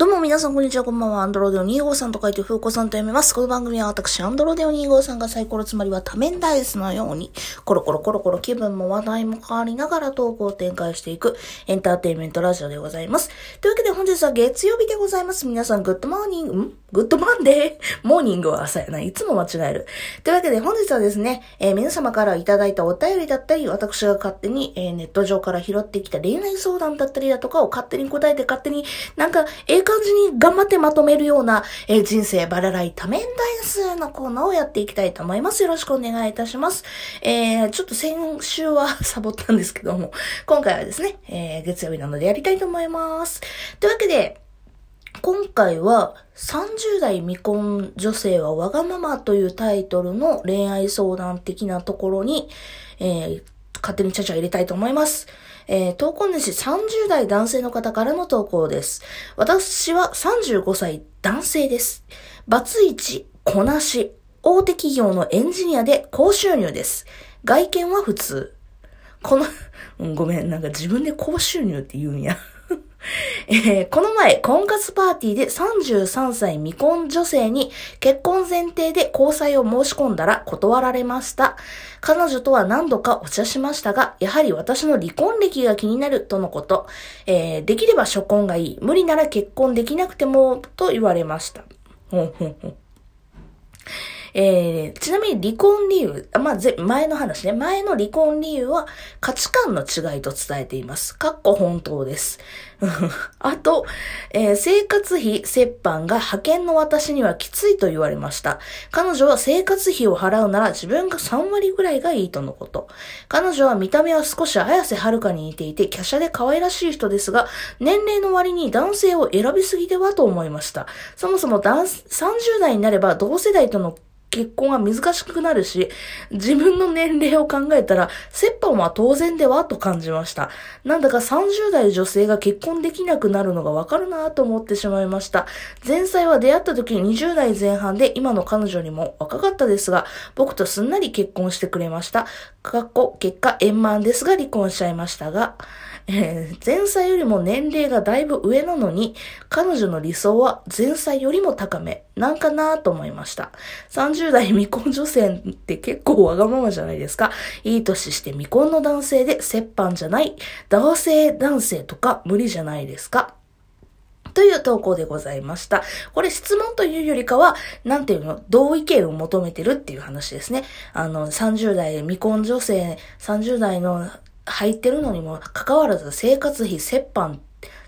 どうも皆さんこんにちは、こんばんは。アンドロデオ2号さんと書いて、風子さんと読めます。この番組は私、アンドロデオ2号さんがサイコロ、つまりは多面ダイスのように、コロコロコロコロ気分も話題も変わりながら投稿を展開していくエンターテインメントラジオでございます。というわけで本日は月曜日でございます。皆さん、 Good morning、ん？ Good Monday？モーニングは朝やな。いいつも間違える。というわけで本日はですね、えー、皆様からいただいたお便りだったり、私が勝手に、えー、ネット上から拾ってきた恋愛相談だったりだとかを勝手に答えて勝手になんか、ええ感じに頑張ってまとめるような、えー、人生バラライ多面ダイスのコーナーをやっていきたいと思います。よろしくお願いいたします。えー、ちょっと先週はサボったんですけども、今回はですね、えー、月曜日なのでやりたいと思います。というわけで、今回は30代未婚女性はわがままというタイトルの恋愛相談的なところに、えー、勝手にちゃちゃ入れたいと思います。えー、投稿主30代男性の方からの投稿です。私は35歳男性です。バツイチ、こなし、大手企業のエンジニアで高収入です。外見は普通。この、ごめん、なんか自分で高収入って言うんや。えー、この前、婚活パーティーで33歳未婚女性に結婚前提で交際を申し込んだら断られました。彼女とは何度かお茶しましたが、やはり私の離婚歴が気になるとのこと。えー、できれば初婚がいい。無理なら結婚できなくても、と言われました。えー、ちなみに離婚理由、まあ、ぜ、前の話ね。前の離婚理由は価値観の違いと伝えています。かっこ本当です。あと、えー、生活費折半が派遣の私にはきついと言われました。彼女は生活費を払うなら自分が3割ぐらいがいいとのこと。彼女は見た目は少し綾瀬はるかに似ていて、華奢で可愛らしい人ですが、年齢の割に男性を選びすぎではと思いました。そもそも男30代になれば同世代との結婚は難しくなるし、自分の年齢を考えたら、折半は当然ではと感じました。なんだか30代女性が結婚できなくなるのがわかるなと思ってしまいました。前妻は出会った時20代前半で今の彼女にも若かったですが、僕とすんなり結婚してくれました。かっこ、結果円満ですが離婚しちゃいましたが、えー、前妻よりも年齢がだいぶ上なのに、彼女の理想は前妻よりも高め、なんかなと思いました。30代未婚女性って結構わがままじゃないですか。いい年して未婚の男性で折半じゃない、同性男性とか無理じゃないですか。という投稿でございました。これ質問というよりかは、なんていうの、同意見を求めてるっていう話ですね。あの、30代未婚女性、30代の入ってるのにもかかわらず生活費折半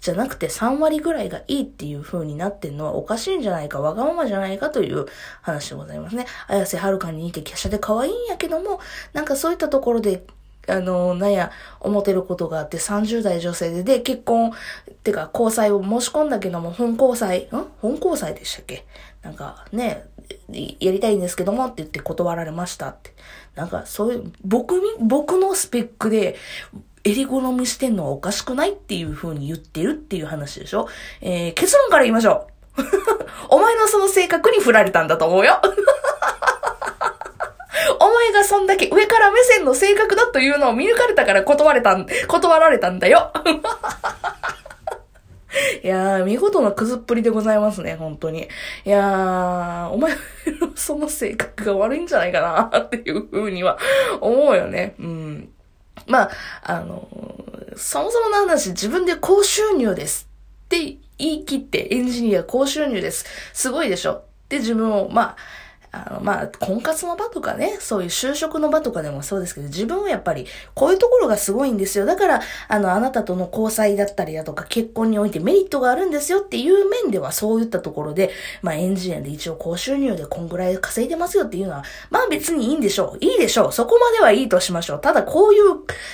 じゃなくて3割ぐらいがいいっていう風になってんのはおかしいんじゃないか、わがままじゃないかという話でございますね。綾瀬はるかに似て華奢で可愛いんやけども、なんかそういったところであの、なんや、思ってることがあって、30代女性で、で、結婚、ってか、交際を申し込んだけども、本交際、ん？本交際でしたっけ？なんか、ね、やりたいんですけどもって言って断られましたって。なんか、そういう、僕に、僕のスペックで、襟好みしてんのはおかしくないっていう風に言ってるっていう話でしょ？えー、結論から言いましょう。お前のその性格に振られたんだと思うよ。お前がそんだけ上から目線の性格だというのを見抜かれたから断れたん、断られたんだよ。いやー、見事なくずっぷりでございますね、本当に。いやー、お前のその性格が悪いんじゃないかな、っていう風には思うよね。うん。まあ、あのそもそもの話、自分で高収入ですって言い切って、エンジニア高収入です。すごいでしょで、自分を、まあ、あの、まあ、婚活の場とかね、そういう就職の場とかでもそうですけど、自分はやっぱり、こういうところがすごいんですよ。だから、あの、あなたとの交際だったりだとか、結婚においてメリットがあるんですよっていう面では、そういったところで、まあ、エンジニアで一応高収入でこんぐらい稼いでますよっていうのは、まあ別にいいんでしょう。いいでしょう。そこまではいいとしましょう。ただ、こういう、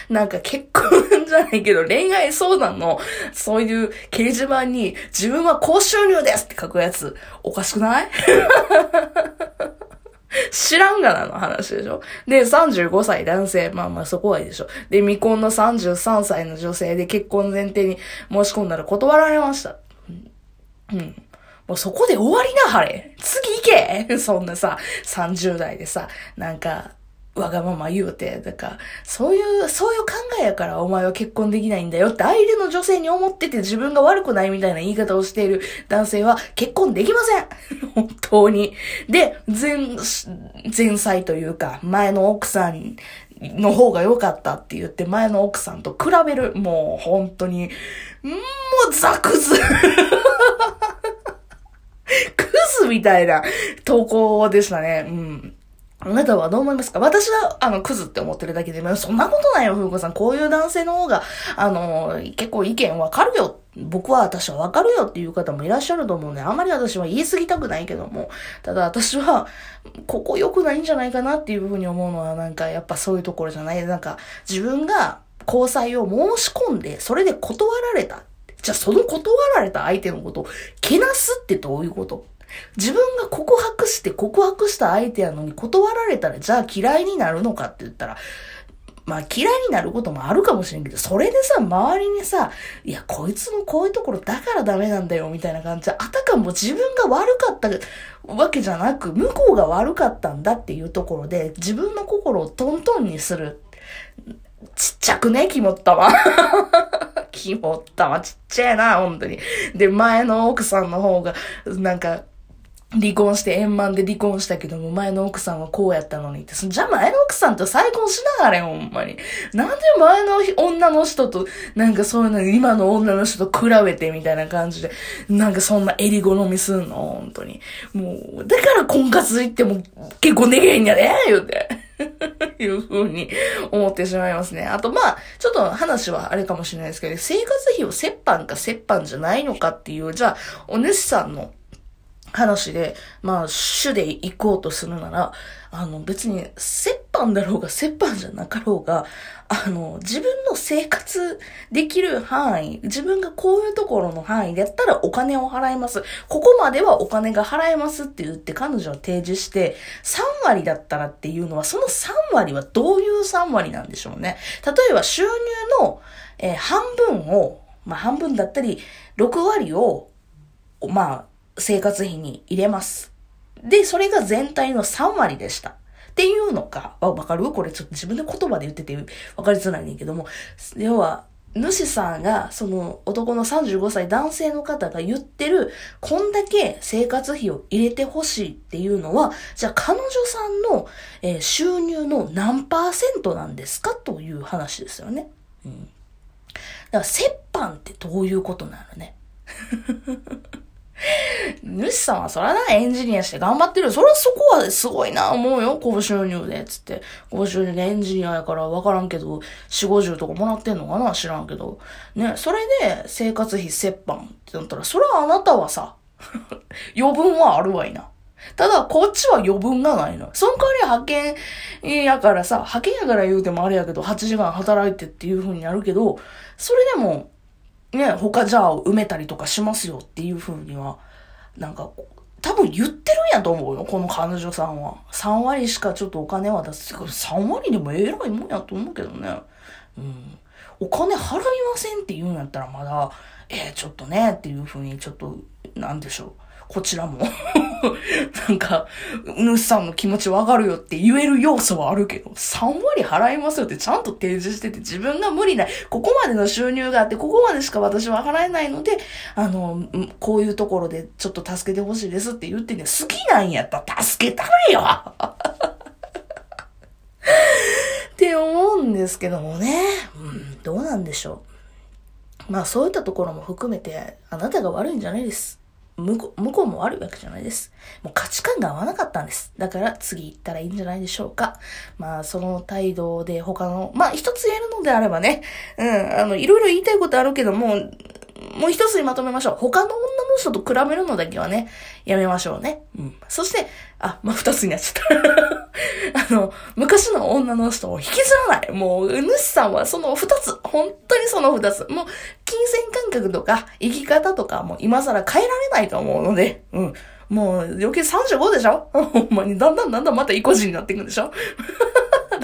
なんか結婚じゃないけど、恋愛相談の、そういう掲示板に、自分は高収入ですって書くやつ、おかしくない？知らんがなの話でしょ？で、35歳男性。まあまあそこはいいでしょ。で、未婚の33歳の女性で結婚前提に申し込んだら断られました。うん。もうそこで終わりな、はれ。次行け そんなさ、30代でさ、なんか、わがまま言うて、だから、そういう、そういう考えやからお前は結婚できないんだよって相手の女性に思ってて自分が悪くないみたいな言い方をしている男性は結婚できません 本当に。で、前、前妻というか、前の奥さんの方が良かったって言って前の奥さんと比べる。もう本当に、もうザクズ クズみたいな投稿でしたね。うん。あなたはどう思いますか？私は、あの、クズって思ってるだけで、そんなことないよ、ふうこさん。こういう男性の方が、あの、結構意見わかるよ。僕は私はわかるよっていう方もいらっしゃると思うんで、あまり私は言い過ぎたくないけども、ただ私は、ここ良くないんじゃないかなっていうふうに思うのは、なんかやっぱそういうところじゃない。なんか、自分が交際を申し込んで、それで断られた。じゃあその断られた相手のことを、けなすってどういうこと？自分が告白して告白した相手やのに断られたらじゃあ嫌いになるのかって言ったら、まあ嫌いになることもあるかもしれんけど、それでさ、周りにさ、いや、こいつのこういうところだからダメなんだよ、みたいな感じで、あたかも自分が悪かったわけじゃなく、向こうが悪かったんだっていうところで、自分の心をトントンにする。ちっちゃくね、肝ったわ。肝ったわ、ちっちゃいな、本当に。で、前の奥さんの方が、なんか、離婚して円満で離婚したけども、前の奥さんはこうやったのにって。じゃあ前の奥さんと再婚しながらよ、ほんまに。なんで前の女の人と、なんかそういうの、今の女の人と比べてみたいな感じで、なんかそんな襟好みすんの、本当に。もう、だから婚活行っても結構できへんやで、言うて。いうふうに思ってしまいますね。あと、まあ、ちょっと話はあれかもしれないですけど、生活費を折半か折半じゃないのかっていう、じゃあ、お主さんの話で、まあ、主で行こうとするなら、あの、別に、折半だろうが折半じゃなかろうが、あの、自分の生活できる範囲、自分がこういうところの範囲でやったらお金を払います。ここまではお金が払えますって言って彼女は提示して、3割だったらっていうのは、その3割はどういう3割なんでしょうね。例えば収入の、えー、半分を、まあ半分だったり、6割を、まあ、生活費に入れます。で、それが全体の3割でした。っていうのか、わかる？これちょっと自分で言葉で言っててわかりづらいねんけども、要は、主さんが、その男の35歳男性の方が言ってる、こんだけ生活費を入れてほしいっていうのは、じゃあ彼女さんの、収入の何パーセントなんですか？という話ですよね。うん。だから折半ってどういうことなのね？主さんはそらな、エンジニアして頑張ってる。それはそこはすごいな、思うよ。高収入で、つって。高収入でエンジニアやからわからんけど、四五十とかもらってんのかな知らんけど。ね、それで生活費折半ってなったら、それはあなたはさ、余分はあるわいな。ただ、こっちは余分がないの。その代わり派遣やからさ、派遣やから言うてもあれやけど、8時間働いてっていう風になるけど、それでも、ね、他じゃあ埋めたりとかしますよっていう風には、なんか、多分言ってるんやと思うよ、この彼女さんは。3割しかちょっとお金は出す。3割でもえらいもんやと思うけどね。うん。お金払いませんって言うんやったらまだ、えー、ちょっとね、っていう風にちょっと、なんでしょう。こちらも なんか、主さんの気持ちわかるよって言える要素はあるけど、3割払いますよってちゃんと提示してて、自分が無理ない、ここまでの収入があって、ここまでしか私は払えないので、あの、こういうところでちょっと助けてほしいですって言ってね、好きなんやったら助けたれよ って思うんですけどもね。うん、どうなんでしょう。まあそういったところも含めて、あなたが悪いんじゃないです。向こう、も悪いわけじゃないです。もう価値観が合わなかったんです。だから次行ったらいいんじゃないでしょうか。まあ、その態度で他の、まあ一つ言えるのであればね、うん、あの、いろいろ言いたいことあるけども、もう一つにまとめましょう。他の女の人と比べるのだけはね、やめましょうね。うん。そして、あ、まあ、二つになっちゃった。あの、昔の女の人を引きずらない。もう、主さんはその二つ。本当にその二つ。もう、金銭感覚とか、生き方とか、もう今更変えられないと思うので、うん。もう、余計35でしょ？ほんまに、だんだんだんだんまた意固地になっていくんでしょ？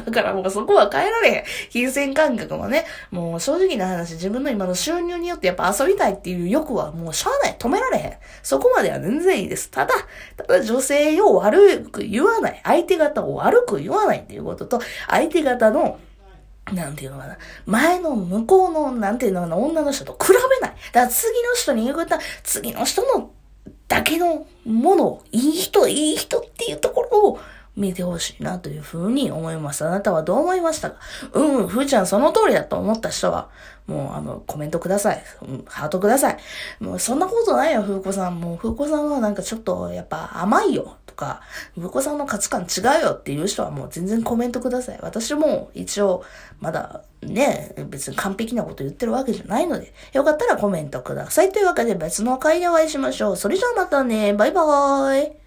だからもうそこは変えられへん。金銭感覚もね、もう正直な話、自分の今の収入によってやっぱ遊びたいっていう欲はもうしゃあない。止められへん。そこまでは全然いいです。ただ、ただ女性を悪く言わない。相手方を悪く言わないっていうことと、相手方のなんていうのかな。前の向こうの、なんていうのかな、女の人と比べない。だから次の人に言うことは、次の人のだけのものを、いい人、いい人っていうところを見てほしいなというふうに思います。あなたはどう思いましたか？うん、ふーちゃんその通りだと思った人は、もうあの、コメントください。うん、ハートください。もうそんなことないよ、ふうこさん。もうふうこさんはなんかちょっとやっぱ甘いよ。とか、ふうこさんの価値観違うよっていう人はもう全然コメントください。私も一応、まだね、別に完璧なこと言ってるわけじゃないので、よかったらコメントください。というわけで別の回でお会いしましょう。それじゃあまたね。バイバーイ。